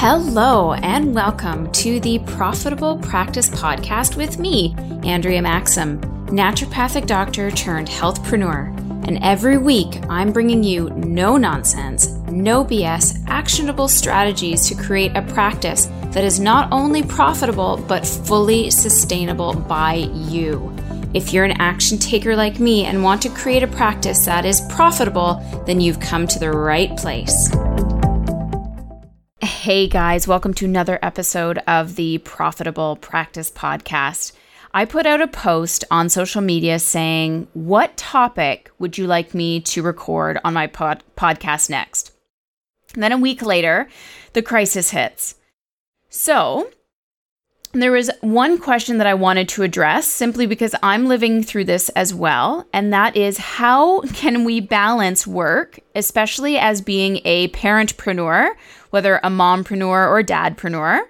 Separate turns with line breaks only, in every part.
Hello, and welcome to the Profitable Practice Podcast with me, Andrea Maxim, naturopathic doctor turned healthpreneur. And every week, I'm bringing you no nonsense, no BS, actionable strategies to create a practice that is not only profitable, but fully sustainable by you. If you're an action taker like me and want to create a practice that is profitable, then you've come to the right place. Hey guys, welcome to another episode of the Profitable Practice Podcast. I put out a post on social media saying, What topic would you like me to record on my pod- podcast next? And then a week later, the crisis hits. So, there was one question that I wanted to address simply because I'm living through this as well. And that is how can we balance work, especially as being a parentpreneur whether a mompreneur or dadpreneur.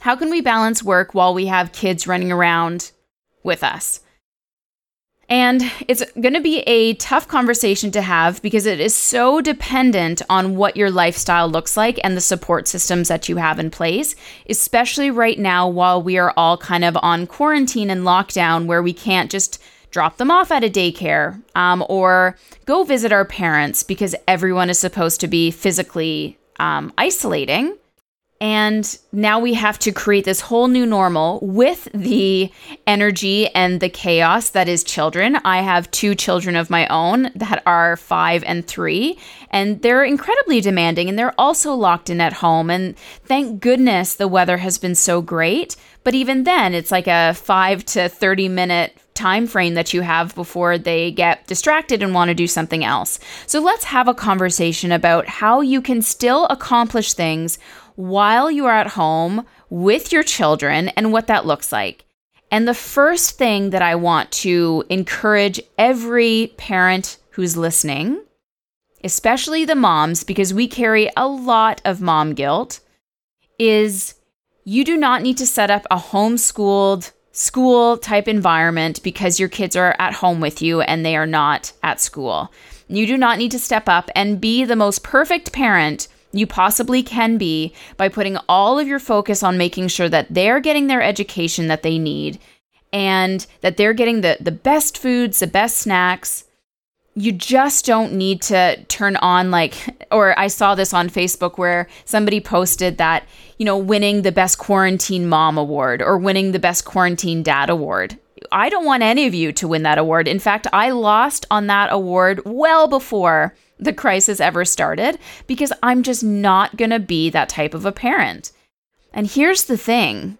How can we balance work while we have kids running around with us? And it's going to be a tough conversation to have because it is so dependent on what your lifestyle looks like and the support systems that you have in place, especially right now while we are all kind of on quarantine and lockdown where we can't just drop them off at a daycare um, or go visit our parents because everyone is supposed to be physically um, isolating. And now we have to create this whole new normal with the energy and the chaos that is children. I have two children of my own that are five and three, and they're incredibly demanding and they're also locked in at home. And thank goodness the weather has been so great. But even then, it's like a five to 30 minute time frame that you have before they get distracted and want to do something else. So let's have a conversation about how you can still accomplish things while you are at home with your children and what that looks like. And the first thing that I want to encourage every parent who's listening, especially the moms, because we carry a lot of mom guilt, is you do not need to set up a homeschooled school type environment because your kids are at home with you and they are not at school. You do not need to step up and be the most perfect parent you possibly can be by putting all of your focus on making sure that they're getting their education that they need and that they're getting the, the best foods, the best snacks, you just don't need to turn on like or I saw this on Facebook where somebody posted that, you know, winning the best quarantine mom award or winning the best quarantine dad award. I don't want any of you to win that award. In fact, I lost on that award well before the crisis ever started because I'm just not going to be that type of a parent. And here's the thing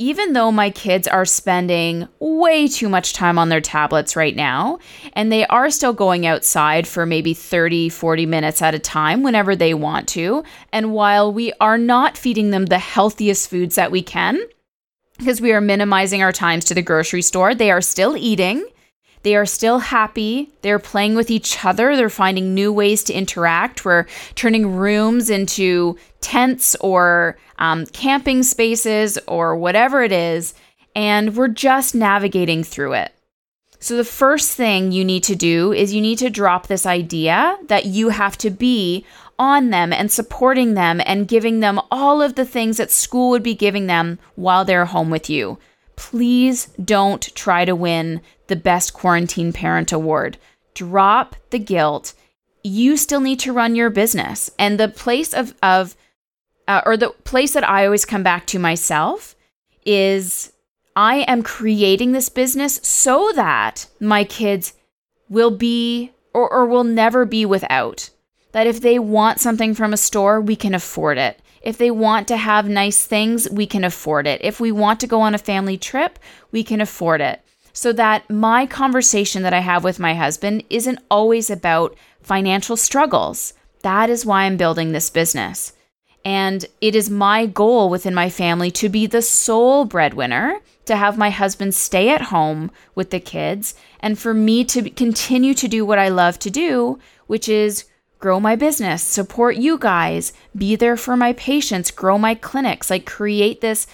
even though my kids are spending way too much time on their tablets right now, and they are still going outside for maybe 30, 40 minutes at a time whenever they want to, and while we are not feeding them the healthiest foods that we can, because we are minimizing our times to the grocery store, they are still eating. They are still happy. They're playing with each other. They're finding new ways to interact. We're turning rooms into tents or um, camping spaces or whatever it is. And we're just navigating through it. So, the first thing you need to do is you need to drop this idea that you have to be on them and supporting them and giving them all of the things that school would be giving them while they're home with you. Please don't try to win the Best Quarantine Parent Award. Drop the guilt. You still need to run your business. And the place of, of uh, or the place that I always come back to myself is I am creating this business so that my kids will be or, or will never be without. That if they want something from a store, we can afford it. If they want to have nice things, we can afford it. If we want to go on a family trip, we can afford it so that my conversation that I have with my husband isn't always about financial struggles. That is why I'm building this business. And it is my goal within my family to be the sole breadwinner, to have my husband stay at home with the kids, and for me to continue to do what I love to do, which is grow my business, support you guys, be there for my patients, grow my clinics, like create this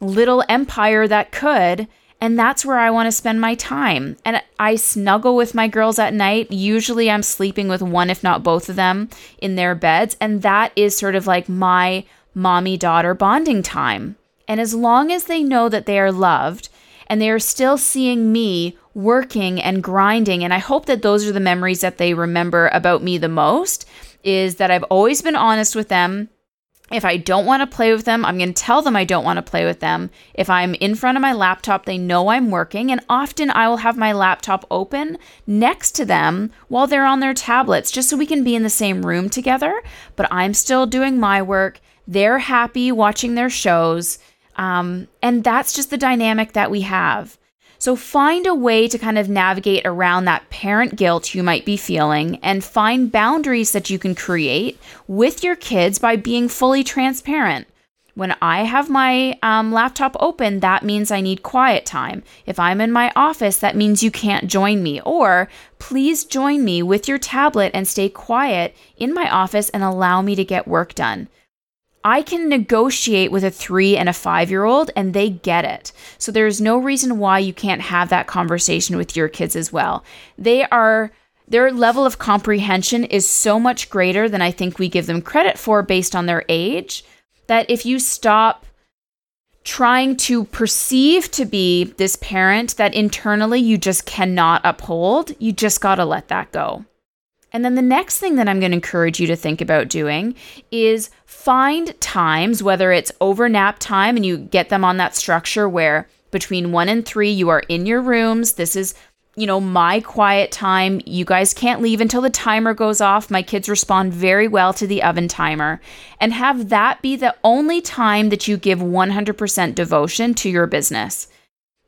little empire that could and that's where I want to spend my time. And I snuggle with my girls at night. Usually I'm sleeping with one, if not both of them, in their beds. And that is sort of like my mommy daughter bonding time. And as long as they know that they are loved and they are still seeing me working and grinding, and I hope that those are the memories that they remember about me the most, is that I've always been honest with them if I don't want to play with them, I'm going to tell them I don't want to play with them. If I'm in front of my laptop, they know I'm working, and often I will have my laptop open next to them while they're on their tablets, just so we can be in the same room together. But I'm still doing my work. They're happy watching their shows. Um, and that's just the dynamic that we have. So find a way to kind of navigate around that parent guilt you might be feeling and find boundaries that you can create with your kids by being fully transparent. When I have my um, laptop open, that means I need quiet time. If I'm in my office, that means you can't join me. Or please join me with your tablet and stay quiet in my office and allow me to get work done. I can negotiate with a three and a five year old and they get it. So there's no reason why you can't have that conversation with your kids as well. They are, their level of comprehension is so much greater than I think we give them credit for based on their age that if you stop trying to perceive to be this parent that internally you just cannot uphold, you just got to let that go. And then the next thing that I'm going to encourage you to think about doing is find times, whether it's over nap time and you get them on that structure where between one and three, you are in your rooms. This is, you know, my quiet time. You guys can't leave until the timer goes off. My kids respond very well to the oven timer. And have that be the only time that you give 100% devotion to your business.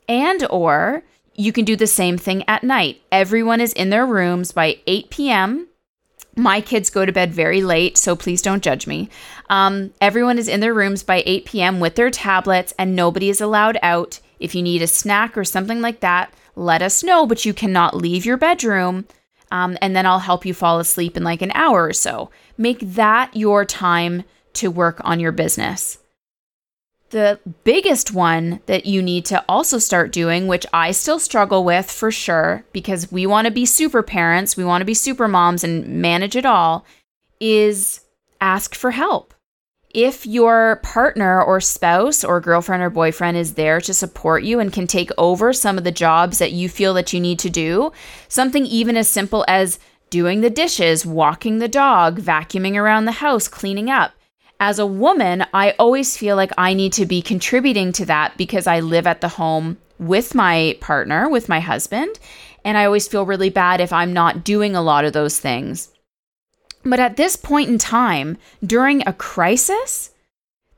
And or you can do the same thing at night. Everyone is in their rooms by 8 p.m. My kids go to bed very late, so please don't judge me. Um, everyone is in their rooms by 8 p.m. with their tablets, and nobody is allowed out. If you need a snack or something like that, let us know, but you cannot leave your bedroom. Um, and then I'll help you fall asleep in like an hour or so. Make that your time to work on your business. The biggest one that you need to also start doing, which I still struggle with for sure, because we want to be super parents, we want to be super moms and manage it all, is ask for help. If your partner or spouse or girlfriend or boyfriend is there to support you and can take over some of the jobs that you feel that you need to do, something even as simple as doing the dishes, walking the dog, vacuuming around the house, cleaning up as a woman, I always feel like I need to be contributing to that because I live at the home with my partner, with my husband. And I always feel really bad if I'm not doing a lot of those things. But at this point in time, during a crisis,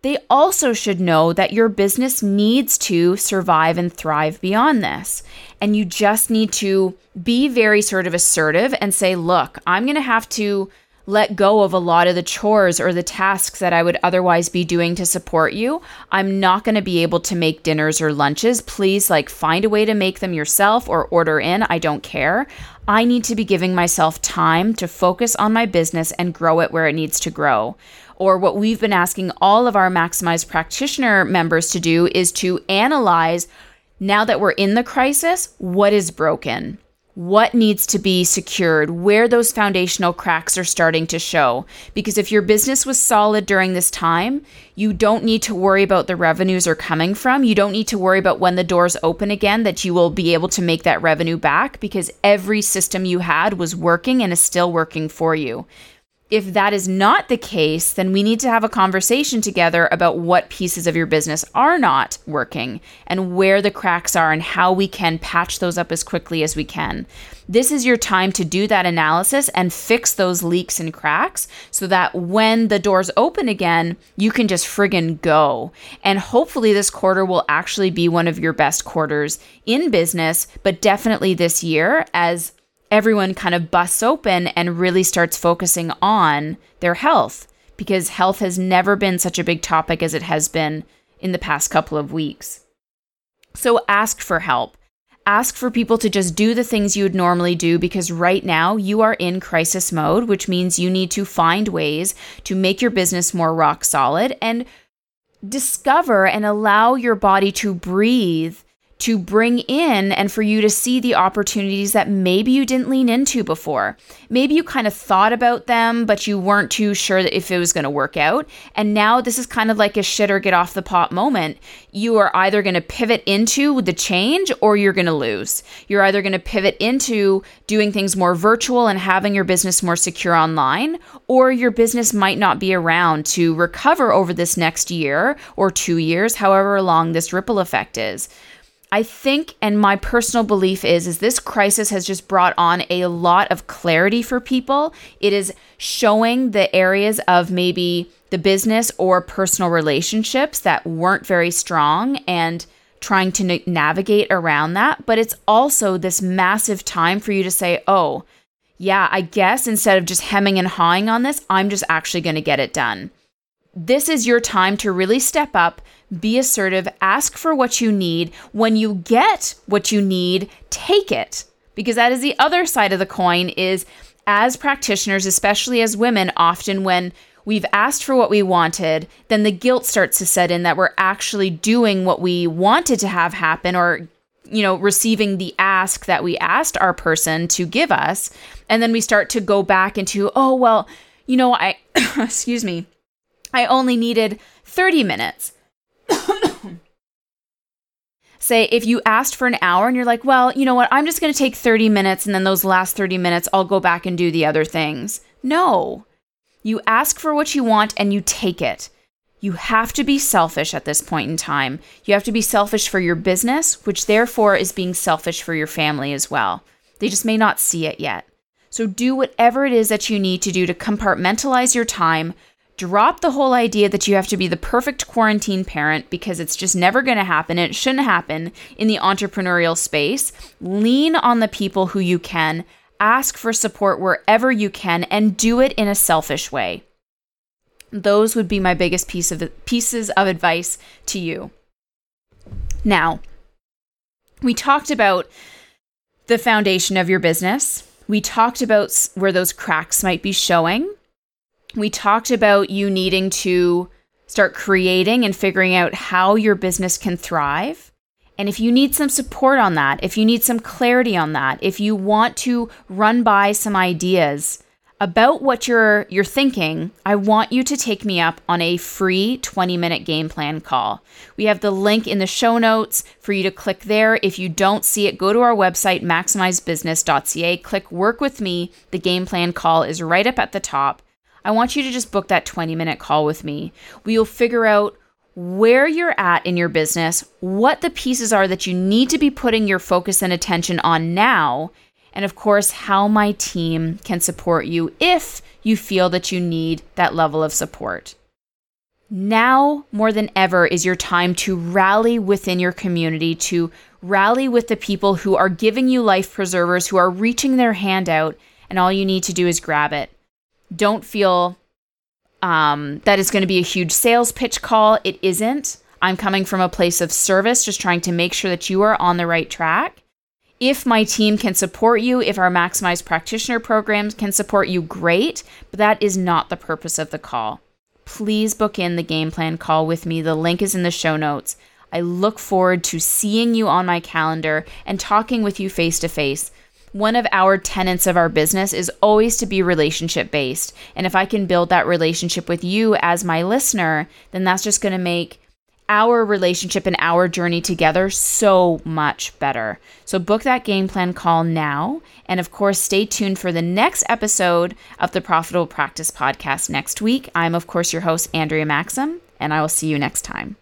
they also should know that your business needs to survive and thrive beyond this. And you just need to be very sort of assertive and say, look, I'm going to have to let go of a lot of the chores or the tasks that I would otherwise be doing to support you. I'm not going to be able to make dinners or lunches. Please, like, find a way to make them yourself or order in. I don't care. I need to be giving myself time to focus on my business and grow it where it needs to grow. Or what we've been asking all of our Maximize practitioner members to do is to analyze now that we're in the crisis, what is broken? What needs to be secured, where those foundational cracks are starting to show. Because if your business was solid during this time, you don't need to worry about the revenues are coming from. You don't need to worry about when the doors open again that you will be able to make that revenue back because every system you had was working and is still working for you if that is not the case, then we need to have a conversation together about what pieces of your business are not working and where the cracks are and how we can patch those up as quickly as we can. This is your time to do that analysis and fix those leaks and cracks so that when the doors open again, you can just friggin' go. And hopefully, this quarter will actually be one of your best quarters in business, but definitely this year as everyone kind of busts open and really starts focusing on their health because health has never been such a big topic as it has been in the past couple of weeks. So ask for help. Ask for people to just do the things you would normally do because right now you are in crisis mode, which means you need to find ways to make your business more rock solid and discover and allow your body to breathe to bring in and for you to see the opportunities that maybe you didn't lean into before. Maybe you kind of thought about them, but you weren't too sure if it was going to work out. And now this is kind of like a shit or get off the pot moment. You are either going to pivot into the change or you're going to lose. You're either going to pivot into doing things more virtual and having your business more secure online, or your business might not be around to recover over this next year or two years, however long this ripple effect is. I think and my personal belief is is this crisis has just brought on a lot of clarity for people. It is showing the areas of maybe the business or personal relationships that weren't very strong and trying to na- navigate around that, but it's also this massive time for you to say, "Oh, yeah, I guess instead of just hemming and hawing on this, I'm just actually going to get it done." This is your time to really step up, be assertive, ask for what you need. When you get what you need, take it. Because that is the other side of the coin is as practitioners, especially as women, often when we've asked for what we wanted, then the guilt starts to set in that we're actually doing what we wanted to have happen or you know, receiving the ask that we asked our person to give us. And then we start to go back into, oh, well, you know, I, excuse me, I only needed 30 minutes. Say, if you asked for an hour and you're like, well, you know what, I'm just going to take 30 minutes and then those last 30 minutes, I'll go back and do the other things. No. You ask for what you want and you take it. You have to be selfish at this point in time. You have to be selfish for your business, which therefore is being selfish for your family as well. They just may not see it yet. So do whatever it is that you need to do to compartmentalize your time, Drop the whole idea that you have to be the perfect quarantine parent because it's just never going to happen. It shouldn't happen in the entrepreneurial space. Lean on the people who you can, ask for support wherever you can, and do it in a selfish way. Those would be my biggest piece of pieces of advice to you. Now, we talked about the foundation of your business. We talked about where those cracks might be showing we talked about you needing to start creating and figuring out how your business can thrive. And if you need some support on that, if you need some clarity on that, if you want to run by some ideas about what you're you're thinking, I want you to take me up on a free 20-minute game plan call. We have the link in the show notes for you to click there. If you don't see it, go to our website maximizedbusiness.ca, click work with me. The game plan call is right up at the top. I want you to just book that 20 minute call with me. We will figure out where you're at in your business, what the pieces are that you need to be putting your focus and attention on now, and of course, how my team can support you if you feel that you need that level of support. Now, more than ever, is your time to rally within your community, to rally with the people who are giving you life preservers, who are reaching their hand out, and all you need to do is grab it don't feel um, that it's going to be a huge sales pitch call. It isn't. I'm coming from a place of service, just trying to make sure that you are on the right track. If my team can support you, if our Maximized Practitioner programs can support you, great, but that is not the purpose of the call. Please book in the game plan call with me. The link is in the show notes. I look forward to seeing you on my calendar and talking with you face to face one of our tenets of our business is always to be relationship based. And if I can build that relationship with you as my listener, then that's just going to make our relationship and our journey together so much better. So book that game plan call now. And of course, stay tuned for the next episode of the Profitable Practice Podcast next week. I'm, of course, your host, Andrea Maxim, and I will see you next time.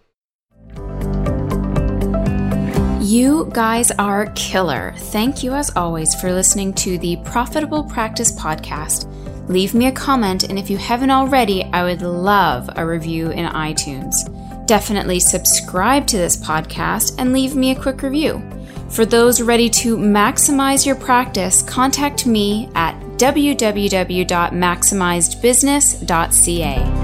You guys are killer. Thank you, as always, for listening to the Profitable Practice Podcast. Leave me a comment, and if you haven't already, I would love a review in iTunes. Definitely subscribe to this podcast and leave me a quick review. For those ready to maximize your practice, contact me at www.maximizedbusiness.ca.